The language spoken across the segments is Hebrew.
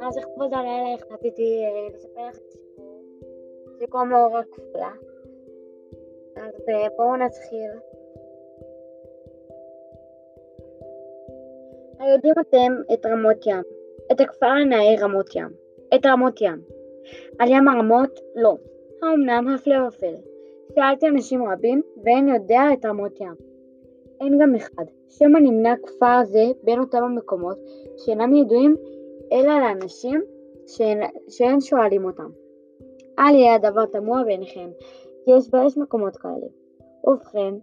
אז לכבוד הלילה החלטתי אה, לספר לכם סיפור שקוראים לו אורה כפולה. אז אה, בואו נתחיל. היודעים אתם את רמות ים, את הכפר הנאה רמות ים, את רמות ים. על ים הרמות? לא. האמנם הפלא ופלא. שאלתי אנשים רבים, ואין יודע את רמות ים. אין גם אחד. שמא נמנה כפר זה בין אותם המקומות שאינם ידועים אלא לאנשים שאין, שאין שואלים אותם. אל יהיה הדבר תמוה בעיניכם, כי יש ויש מקומות כאלה. ובכן,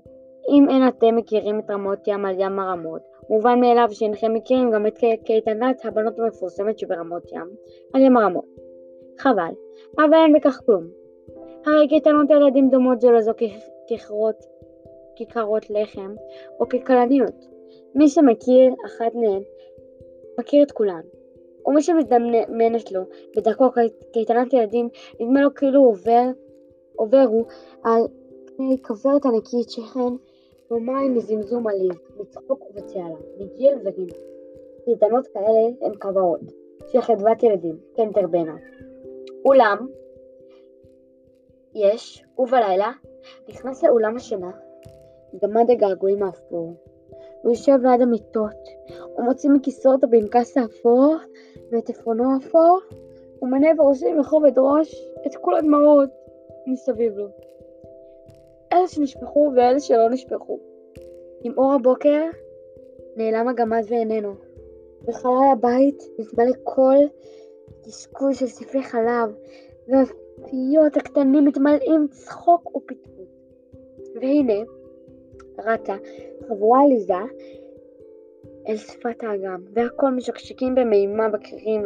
אם אין אתם מכירים את רמות ים על ים הרמות, מובן מאליו שאינכם מכירים גם את קייטנת הבנות המפורסמת שברמות ים, על ים הרמות. חבל, אבל אין בכך כלום. הרי קייטנות הילדים דומות זו לזו ככרות, כיכרות לחם או ככלניות. מי שמכיר אחת מהן, מכיר את כולן. ומי שמזדמנת לו בדרכו קייטנת ילדים, נדמה לו כאילו עובר, עוברו על פני כוורת ענקית שכן ומים מזמזום עליז, מצחוק ובצהלה, מגיל וגיל. קייטנות כאלה הן כוורות, של חדוות ילדים, כן תרבנה. אולם, יש, ובלילה, נכנס לאולם השינה, גמד הגעגועים האפור. הוא יושב ליד המיטות, הוא מוציא מכיסו את הפנקס האפור ואת עפרונו האפור, ומנה בראשי בכובד ראש את כל הדמעות מסביב לו. אלה שנשפכו ואלה שלא נשפכו. עם אור הבוקר נעלם הגמד ואיננו. בחלל הבית נתמלא כל קשקוש של ספלי חלב, והפיות הקטנים מתמלאים צחוק ופטפוט. והנה, רצה חבורה עליזה אל שפת האגם, והכל משקשקים במימה בקרים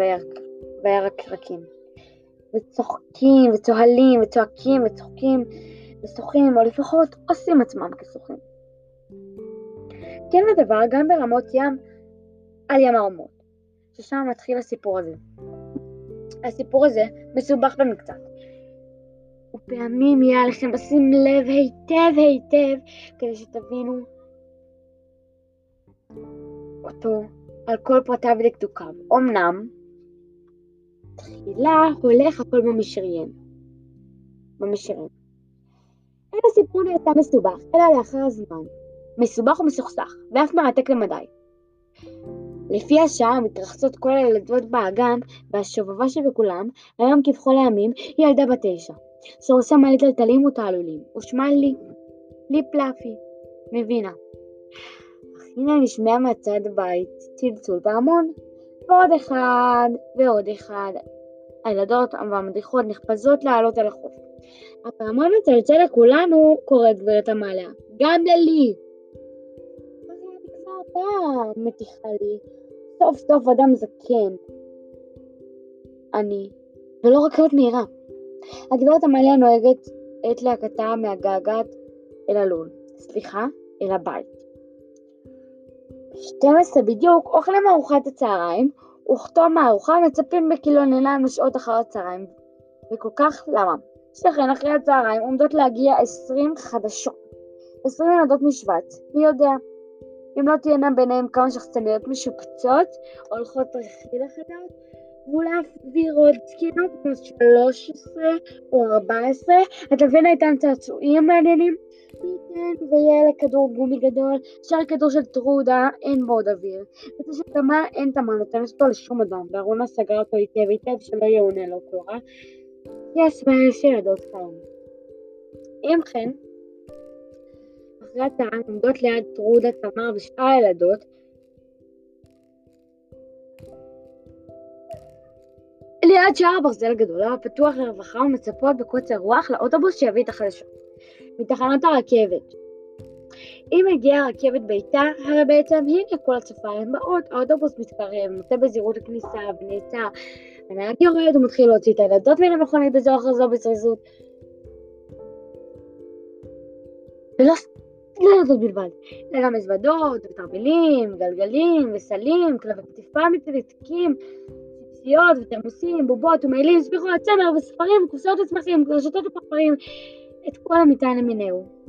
וירקרקים. וצוחקים, וצוהלים, וצועקים, וצוחקים, ושוחים, או לפחות עושים עצמם כשוחים. כן הדבר גם ברמות ים על ים הרמות, ששם מתחיל הסיפור הזה. הסיפור הזה מסובך במקצת. ופעמים יהיה עליכם לשים לב היטב היטב כדי שתבינו אותו על כל פרטיו ודקדוקיו. אמנם, תחילה הולך הכל במשריין. במשריין. אין הסיפור נעשה מסובך, אלא לאחר הזמן. מסובך ומסוכסך, ואף מרתק למדי. לפי השעה מתרחצות כל הילדות באגן, והשובבה שבכולם, היום כבכל הימים, היא ילדה בת תשע, שרוסה מלא טלטלים ותעלולים, ושמה לי, לי פלאפי, מבינה. אך הנה נשמע מהצד הבית צלצול פעמון, ועוד אחד, ועוד אחד. הילדות והמדריכות נחפזות לעלות על החוף. הפעמון מצלצל לכולנו, קוראת גברת המעלה, גם ללי. מתיחה לי. סוף סוף אדם זקן. אני, ולא רכבת מהירה. הגברת המעלה נוהגת את להקתה מהגעגעת אל הלול, סליחה, אל הבית. 12 בדיוק אוכלים ארוחת הצהריים, וכתום הארוחה מצפים בכילון עיניים לשעות אחר הצהריים. וכל כך למה? שכן אחרי הצהריים עומדות להגיע 20 חדשות. 20 ילדות משבץ, מי יודע. אם לא תהיינה ביניהם כמה שחצניות משופצות, הולכות רכיל החדש, ואולי אף וירות זקינות כמו 13 או 14, תבינה איתן צעצועים מעניינים. כן, ויהיה לכדור גומי גדול, שאר כדור של טרודה, אין בו עוד אוויר. וזה של תמר אין תמר נותנת אותו לשום אדם, וארונה סגרה אותו היטב היטב שלא יאונה לו קורה. יש ויש ילדות כאלה. אם כן, אחרי הצהריים עומדות ליד טרודה, תמר ושאר הילדות, ליד שער הברזל הגדול הפתוח לרווחה ומצפות בקוצר רוח לאוטובוס שיביא את החדשות. מתחנת הרכבת. אם הגיעה הרכבת ביתה, הרי בעצם הנה כל הן באות, האוטובוס מתקרב, נוטה בזהירות הכניסה ונעצר, הנהג יורד ומתחיל להוציא את הילדות מן המכונית בזו אחר זו בזריזות. ולא ילדות בלבד, אלא גם מזוודות, ותרבלים, גלגלים, וסלים, כלבי קטיפה מתנתקים, ציציות ותרמוסים, בובות ומעילים, ספיחות, צמר וספרים, קופסאות וצמחים, רשתות ופרפרים, את כל המטען למינהו.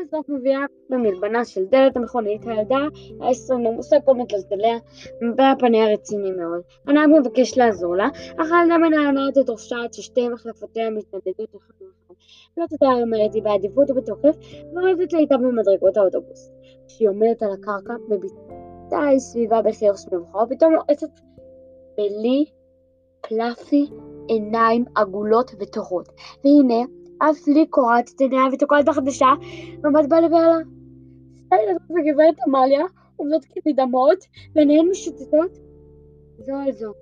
בסוף מביאה במלבנה של דלת המכונית, הילדה העשרה נמוסה כל מטלטליה, מבעה פניה רציני מאוד. הנהג מבקש לעזור לה, אך הילדה מנענעת את ראשה עד ששתי מחלפותיה מתנדדות אחד לאחד. לא תדע אומרת היא בעדיפות ובתוקף, ויורדת לאיתה במדרגות האוטובוס. כשהיא עומדת על הקרקע, מביטה היא סביבה בחיוך מבוכה, ופתאום לועצת בלי פלאפי עיניים עגולות וטובות. והנה, אף לי קורעת את עיניה ותוקעת החדשה, מבט בא לבעלה. שתי ילדות וגברת עמליה עומדות כמדמות, ועיניהן משוטטות זו על זו.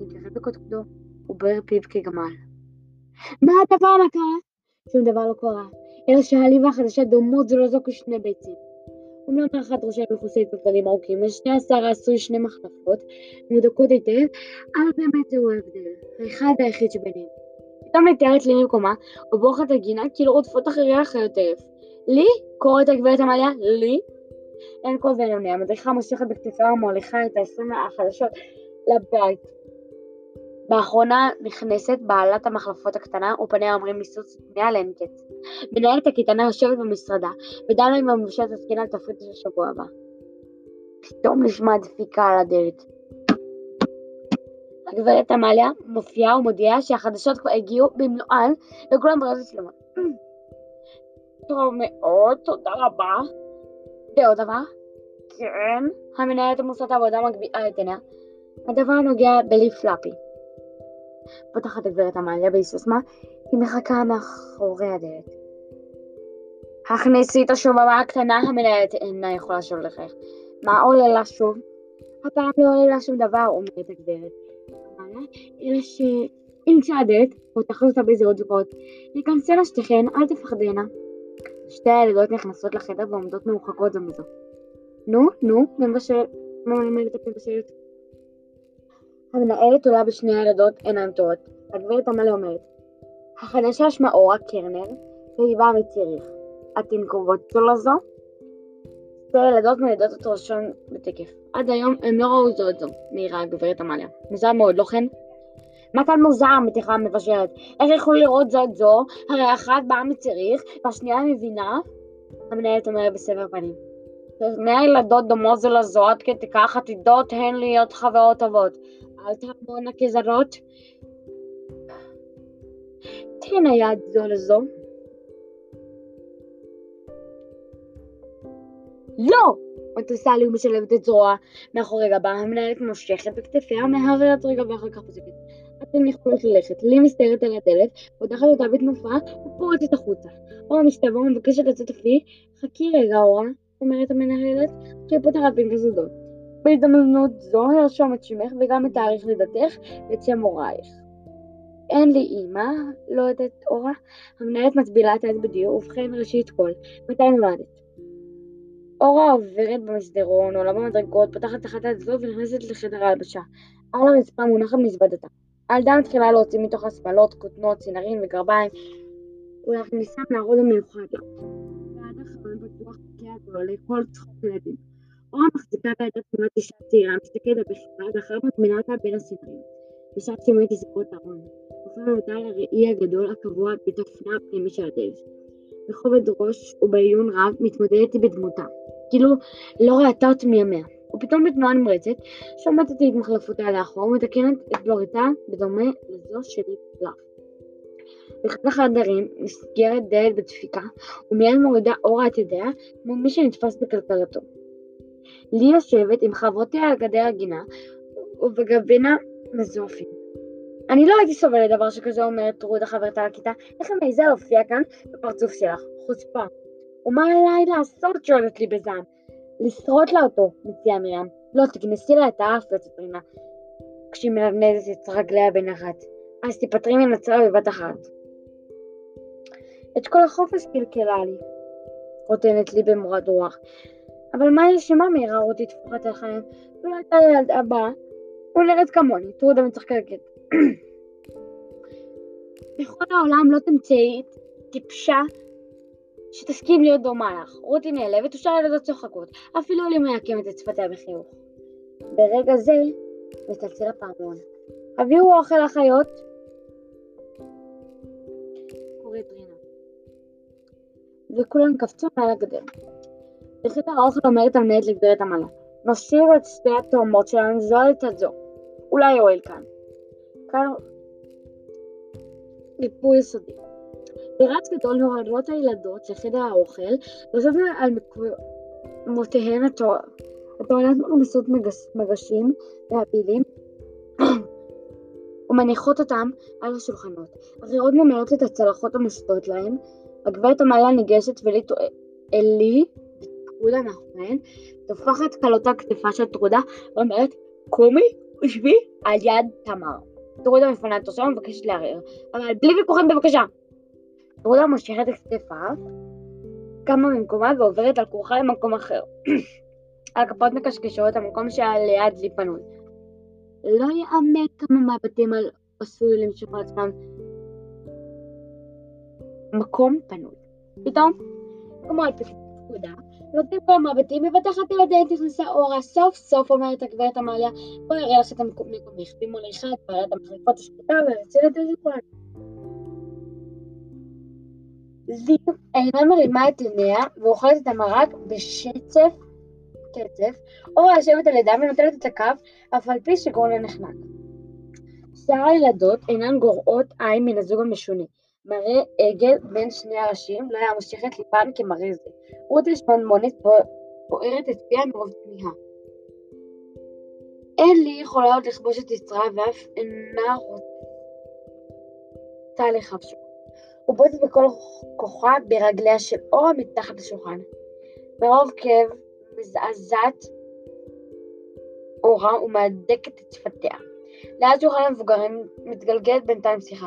מתקרב בקודקודו פיו כגמל. מה הדבר, מה קרה? שום דבר לא קרה, אלא שהעליבה החדשה דומות זו לזו כשני ביצים. אומנם האחת ראשה מכוסית בכללים ארוכים, ושני השערה עשוי שני מחלפות, מודקות היטב, אבל באמת זהו ההבדל, האחד היחיד שביניהם. פתאום נתארת לי ממקומה, ובורחת הגינה כאילו רודפות אחריה חיות טרף. לי? קוראת הגברת עמליה, לי? אין כל ואין המדריכה מושכת בכתפיה ומוליכה את העשרים החדשות לבית. באחרונה נכנסת בעלת המחלפות הקטנה, ופניה אומרים מסוס פניה לאין קץ. מנהלת הקייטנה יושבת במשרדה, ודנה עם הממשלת הזקנה על תפריט של השבוע הבא. פתאום נשמע דפיקה על הדלת. הגברת עמליה מופיעה ומודיעה שהחדשות כבר הגיעו במלואן, וכולם בריאות שלמות. טוב מאוד, תודה רבה. ועוד דבר? כן. המנהלת עמוסת העבודה מגביהה את עיניה. הדבר נוגע בלי פלאפי. פותחת הגברת עמליה בהיסוס מה, היא מחכה מאחורי הדלת. הכניסי את השובבה הקטנה, המנהלת אינה יכולה שוב לחייך. מה עולה לה שוב? הפעם לא עולה לה שום דבר, אומרת הגברת. אלא שאם צעדת, פותחת אותה בזהות זוגות, יכנסנה שתיכן, אל תפחדנה. שתי הילדות נכנסות לחדר ועומדות מרוחקות זו מזו. נו, נו, מבשלת, מלמדת מבשלת. המנהלת עולה בשני הילדות עיניים טובות. הגברת עמליה אומרת, החדשה שמה אורה קרנר, והיא באה מציריך. אתן קרובות זו לזו? שתי ילדות מלידות את ראשון בתקף. עד היום הם לא ראו זו את זו, מעירה הגברת עמליה. מוזר מאוד, לא כן? מה כאן מוזר? מתיחה המבשלת. איך יכולו לראות זו את זו? הרי אחת באה מציריך, והשנייה מבינה? המנהלת אומרת בסבר פנים. שני הילדות דומות זו לזו עד כדי כך עתידות הן להיות חברות טובות. אל תעמונה כזרות. תן היד זו לזו. לא! מטוסה לי ומשלבת את זרוע מאחורי גבה, המנהלת מושכת בכתפיה ומהרהרת רגע ואחר כך פוסקת. אתן יכולות ללכת. לי מסתערת על הדלת, פותחת אותה בתנופה ופורצת החוצה. אורה משתווה ומבקשת לצאת לפי, חכי רגע אורה, אומרת המנהלת, שהיא פותחת פנקס עדות. בהזדמנות זו הרשום את שמך וגם את תאריך לידתך ואת שם הורייך. אין לי אימא, לא יודעת אורה. המנהלת מצבילה את היד בדיוק, ובכן ראשית כל, מתי נולדת? אורה עוברת במסדרון, עולה במדרגות, פותחת אחת הדלתות ונכנסת לחדר ההלבשה. על הרצפה מונחת מזוודתה. הילדה מתחילה להוציא מתוך השמלות, כותנות, צינרים וגרביים, ולהכניסם לארון המיוחד. ועד אחרון בטוח תוקע ועולה כל צחוק ילדים. אורה מחזיקה בידה תמונת אישה צעירה, מסתכלת בחיבה, ואחר מטמינה אותה בין הסדרים. בשעת לסגור את הארון. הופעה אותה על הראי הגדול הקבוע בתופנה הפנימי של הדלת. בכובד ראש ובעיון רב מתמודדת היא בדמותה. כאילו לא ראתה אותי מימיה. ופתאום בתנועה נמרצת, שומטת את מחלפותיה לאחור ומתקנת את בלורתה בדומה לזו של פלאף. באחד החדרים נסגרת דלת בדפיקה, ומיד מורידה אורה את ידיה כמו מי שנתפס בכלכלתו. לי יושבת עם חברותיה על גדר הגינה, ובגבינה מזועפים. אני לא הייתי סובלת דבר שכזה אומרת רודה חברתה לכיתה, איך היא מעיזה להופיע כאן בפרצוף שלך? חוצפה. ומה עליי לעשות? שואלת לי בזעם. לשרוט לה אותו, מציעה מרים. לא, תגנסי לה את האף, ותספרי לה, כשהיא מנדנדת את רגליה בנחת. אז תיפטרי מן הצרה בבת אחת. את כל החופש קלקלה לי, רוטנת לי במורד רוח. אבל מה היא אשמה מהירה רותי תפוחת על חיים? לא הייתה ילדה הבאה, הוא נראית כמוני, טרודה מצחקקת. בכל העולם לא תמצאי טיפשה שתסכים להיות דומה לך. רותי נעלבת ושאר הילדות צוחקות, אפילו לי מעקמת את שפתיה בחיוך. ברגע זה מצלצל הפעמון. הביאו אוכל לחיות. קוראת רינה. וכולם קפצו מעל הגדר. בחדר האוכל אומרת המנהלת לגברת המעלה, נושיב את שתי התאומות שלנו זו את זו. אולי יואל כאן. כאן ריפוי יסודי. ברץ גדול יורדות הילדות לחדר האוכל, ויושבות על מקומותיהן הטוענות מרמיסות מגשים והפילים ומניחות אותם על השולחנות. אחרות ממלאות את הצלחות המושטות להם. הגברת המעלה ניגשת ולי טרודה מאחוריהן, טופחת כלותה כתפה של טרודה ואומרת קומי ושבי על יד תמר. טרודה מפנה את ראשה ומבקשת לערער, אבל בלי ויכוחים בבקשה. טרודה מושכת את כתפיו, קמה ממקומה ועוברת על כורחה למקום אחר. הכפות מקשקשות, המקום שהיה ליד לי פנוי. לא יאמן כמה מבטים על עשוי למשוך לעצמם מקום פנוי. פתאום, כמו על פקודה, נותנים כל המבטים, מבטחת על הדלת נכנסה אורה, סוף סוף אומרת הגברת עמליה, בואי אראה לך את המקומך, במוליכה את בעלת המחליפות השקטה ולצלת את זה זיו אינה מרימה את עיניה ואוכלת את המרק בשצף קצף, או יושבת על ידה ונוטלת את הקו, אף על פי שגרונה נחנק. שאר הילדות אינן גורעות עין מן הזוג המשונה. מראה עגל בין שני הראשים לא היה מושך את ליבן כמראה זה. רות השמנמונית בוערת את פיה מרוב תמיהה. אין לי יכולה עוד לכבוש את יצרה ואף אינה רוצה לכבשו. הוא בועטת בכל כוחה ברגליה של אורה מתחת לשולחן. מרוב כאב מזעזעת אורה ומהדקת את שפתיה. לאט שולחן המבוגרים מתגלגלת בינתיים שיחה.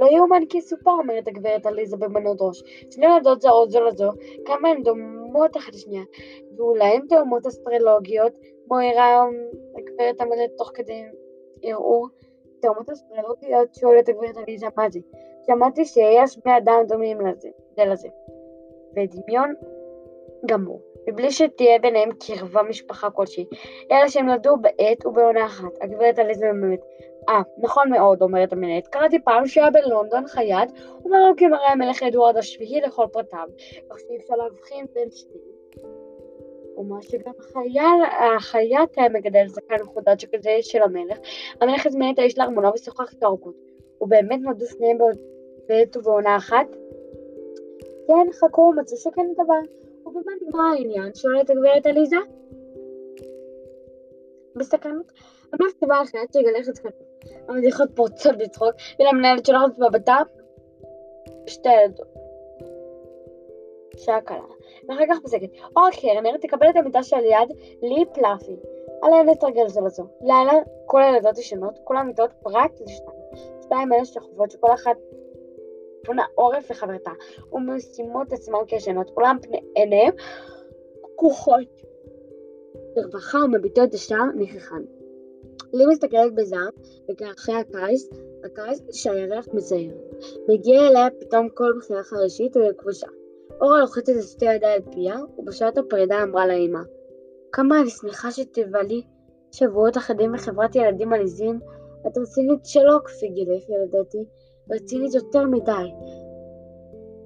לא יאומן כי יסופר, אומרת הגברת עליזה במנות ראש. שני ילדות זרות זו לזו, כמה הן דומות אחת לשנייה, ואולי הן תאומות אסטרולוגיות, מוירה הגברת המלאת תוך כדי ערעור. תאומות אסטרולוגיות שואלת הגברת עליזה מה זה. שמעתי שיש בני אדם דומים לזה, זה לזה. ודמיון גמור. מבלי שתהיה ביניהם קרבה משפחה כלשהי, אלא שהם נולדו בעת ובעונה אחת. הגברת עליזה באמת, אה, נכון מאוד, אומרת המנהלת. קראתי פעם שהיה בלונדון חייט, אומר לו כמראה המלך אדוארד השביעי לכל פרטיו, כך שאי אפשר להבחין בין שניהם. ומה שגם החייל, החייט היה מגדל זקן מחודד שכזה של המלך, המלך הזמין את האיש לארמונו ושוחח איתו ארוכות. ובאמת נולדו שניהם בעת ובעונה אחת? כן, חכו, מצאו שכן דבר. ובמה נגמר העניין? שואלת הגברת עליזה. בסכנות. ממש סיבה אחרת שיגלח את כתוב. המדיחות פורצות בצחוק, ולמנהלת שולחת מבטה שתי ילדות. שעה קלה. ואחר כך בסקט. אור קרנר תקבל את המיטה של יד לי פלאפי. עליהן לתרגל זו לזו. לילה כל הילדות ישנות, כל המיטות פרט לשתיים. שתיים אלה שוכבות שכל אחת פונה עורף לחברתה, ומשימות עצמן כישנות, אולם עיניהם פקוחות. ברווחה ומביטות ישר נכחן. לי מסתכלת בזעם, וכאחרי הקיץ, הקיץ שהירח מזהר. מגיע אליה פתאום כל בחירה חרישית וכבושה. אורה לוחצת את שתי ידיה על פיה, ובשעת הפרידה אמרה לאמא כמה אני שמחה שתבלי שבועות אחדים בחברת ילדים עליזים, את רצינית שלא כפי גילך ילדתי, רצינית יותר מדי.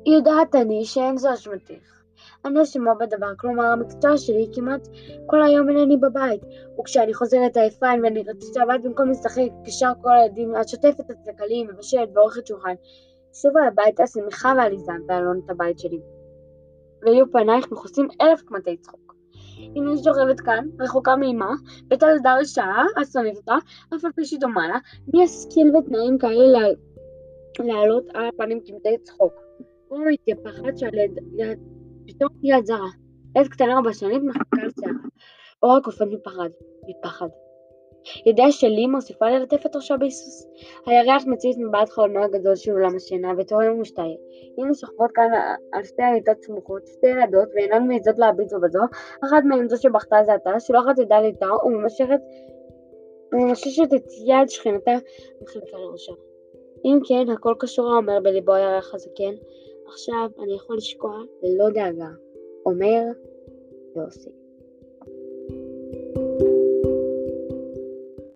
יודעת אני שאין זו אשמתך. אני אשמה בדבר, כלומר המקצוע שלי כמעט כל היום אינני בבית, וכשאני חוזרת עייפה ואני רציתי לבית במקום לשחק כשאר כל הילדים, את שוטפת את הקלים, מבשלת ועורכת שולחן. שובה הביתה שמחה ועליזה באלון את הבית שלי. ויהיו פנייך מכוסים אלף קמטי צחוק. הנה היא שוכבת כאן, רחוקה מאמה, בתלדה רשעה, את שונאת אותה, אף על פי שהיא דומה לה, מי ישכיל בתנאים כאלה לעלות על הפנים קמטי צחוק. הוא מתייפחת שעל יד פתאום יד זרה. יד קטנה ובשנית מחכה על שערה. אורה קופאת מפחד. מפחד. ידיה שלי מוסיפה ללטף את ראשה בהיסוס. הירח מציץ מבעד חלונו הגדול של אולם השינה, ותורם ומשתאה. הנה שוכבות כאן על שתי המיטות סמוכות, שתי ילדות, ואינן מעיזות להביט זו בזו, אחת מהן זו שבכתה זה עתה, שולחת ידה וממשכת וממששת את יד שכנתה מחלקה לראשה. אם כן, הכל קשור האומר בליבו הירח הזקן, עכשיו אני יכול לשקוע ללא דאגה, אומר ועושה.